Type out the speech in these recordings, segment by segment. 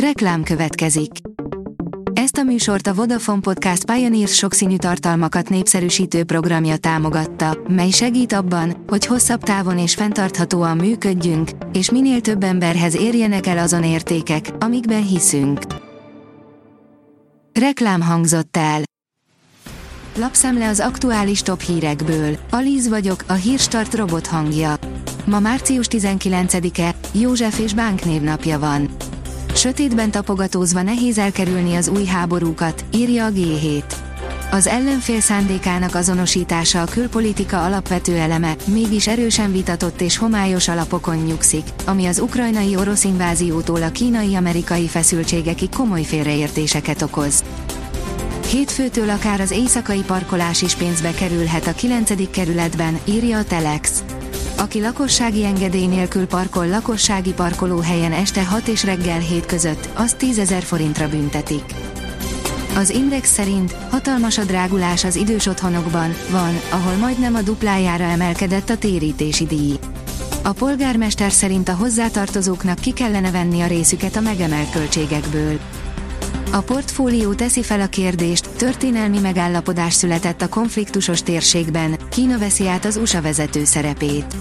Reklám következik. Ezt a műsort a Vodafone Podcast Pioneers sokszínű tartalmakat népszerűsítő programja támogatta, mely segít abban, hogy hosszabb távon és fenntarthatóan működjünk, és minél több emberhez érjenek el azon értékek, amikben hiszünk. Reklám hangzott el. Lapszemle az aktuális top hírekből. Alíz vagyok, a hírstart robot hangja. Ma március 19-e, József és Bánk névnapja van. Sötétben tapogatózva nehéz elkerülni az új háborúkat, írja a G7. Az ellenfél szándékának azonosítása a külpolitika alapvető eleme, mégis erősen vitatott és homályos alapokon nyugszik, ami az ukrajnai orosz inváziótól a kínai-amerikai feszültségekig komoly félreértéseket okoz. Hétfőtől akár az éjszakai parkolás is pénzbe kerülhet a 9. kerületben, írja a Telex aki lakossági engedély nélkül parkol lakossági parkolóhelyen este 6 és reggel 7 között, az 10 ezer forintra büntetik. Az Index szerint hatalmas a drágulás az idős otthonokban, van, ahol majdnem a duplájára emelkedett a térítési díj. A polgármester szerint a hozzátartozóknak ki kellene venni a részüket a megemelt költségekből. A portfólió teszi fel a kérdést, történelmi megállapodás született a konfliktusos térségben, Kína veszi át az USA vezető szerepét.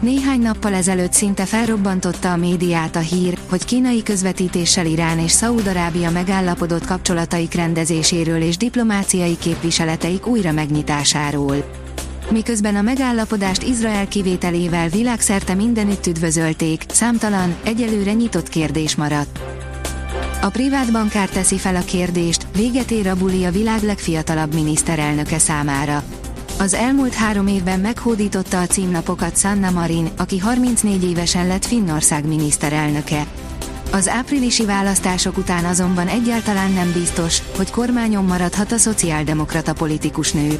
Néhány nappal ezelőtt szinte felrobbantotta a médiát a hír, hogy kínai közvetítéssel Irán és Szaúd-Arábia megállapodott kapcsolataik rendezéséről és diplomáciai képviseleteik újra megnyitásáról. Miközben a megállapodást Izrael kivételével világszerte mindenütt üdvözölték, számtalan, egyelőre nyitott kérdés maradt. A privát bankár teszi fel a kérdést, véget ér a buli a világ legfiatalabb miniszterelnöke számára. Az elmúlt három évben meghódította a címlapokat Sanna Marin, aki 34 évesen lett Finnország miniszterelnöke. Az áprilisi választások után azonban egyáltalán nem biztos, hogy kormányon maradhat a szociáldemokrata politikus nő.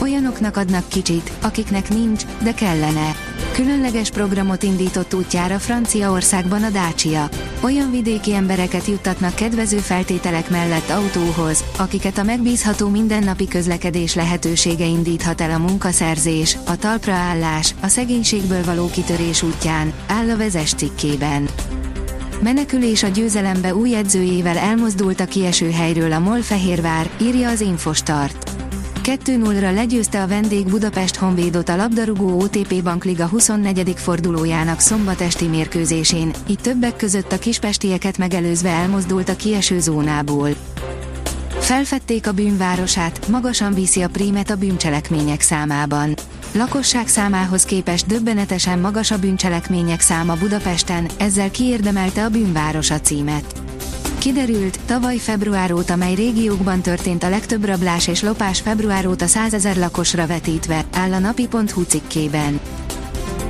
Olyanoknak adnak kicsit, akiknek nincs, de kellene. Különleges programot indított útjára Franciaországban a Dacia. Olyan vidéki embereket juttatnak kedvező feltételek mellett autóhoz, akiket a megbízható mindennapi közlekedés lehetősége indíthat el a munkaszerzés, a talpraállás, a szegénységből való kitörés útján, áll a vezes cikkében. Menekülés a győzelembe új edzőjével elmozdult a kieső helyről a MOL Fehérvár, írja az Infostart. 2-0-ra legyőzte a vendég Budapest Honvédot a labdarúgó OTP Bankliga 24. fordulójának szombatesti mérkőzésén, így többek között a kispestieket megelőzve elmozdult a kieső zónából. Felfedték a bűnvárosát, magasan viszi a prímet a bűncselekmények számában. Lakosság számához képest döbbenetesen magas a bűncselekmények száma Budapesten, ezzel kiérdemelte a bűnvárosa címet. Kiderült, tavaly február óta mely régiókban történt a legtöbb rablás és lopás február óta 100 ezer lakosra vetítve, áll a napi.hu cikkében.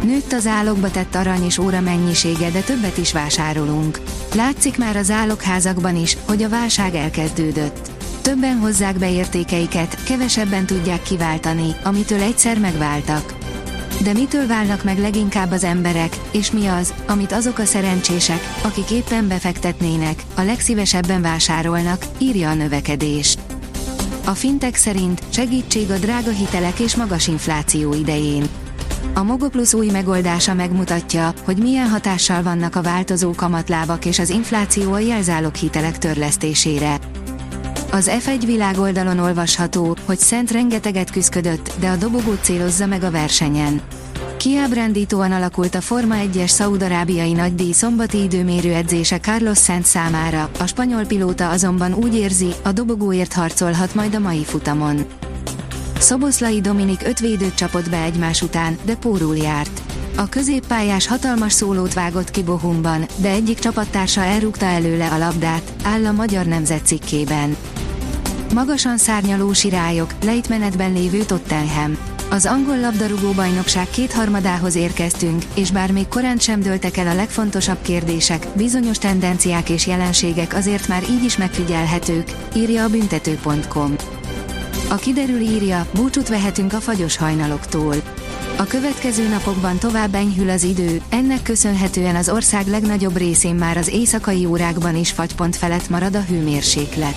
Nőtt az állokba tett arany és óra mennyisége, de többet is vásárolunk. Látszik már az álokházakban is, hogy a válság elkezdődött. Többen hozzák be értékeiket, kevesebben tudják kiváltani, amitől egyszer megváltak. De mitől válnak meg leginkább az emberek, és mi az, amit azok a szerencsések, akik éppen befektetnének, a legszívesebben vásárolnak, írja a növekedés. A fintek szerint segítség a drága hitelek és magas infláció idején. A Mogoplus új megoldása megmutatja, hogy milyen hatással vannak a változó kamatlábak és az infláció a jelzálog hitelek törlesztésére. Az F1 világoldalon olvasható, hogy Szent rengeteget küzdött, de a dobogót célozza meg a versenyen. Kiábrándítóan alakult a Forma 1-es szaudarábiai nagydíj szombati időmérő edzése Carlos Szent számára, a spanyol pilóta azonban úgy érzi, a dobogóért harcolhat majd a mai futamon. Szoboszlai Dominik öt védőt csapott be egymás után, de pórul járt. A középpályás hatalmas szólót vágott ki Bohumban, de egyik csapattársa elrúgta előle a labdát, áll a magyar nemzet cikkében. Magasan szárnyaló sirályok, lejtmenetben lévő Tottenham. Az angol labdarúgó bajnokság kétharmadához érkeztünk, és bár még korán sem dőltek el a legfontosabb kérdések, bizonyos tendenciák és jelenségek azért már így is megfigyelhetők, írja a büntető.com. A kiderül írja, búcsút vehetünk a fagyos hajnaloktól. A következő napokban tovább enyhül az idő, ennek köszönhetően az ország legnagyobb részén már az éjszakai órákban is fagypont felett marad a hőmérséklet.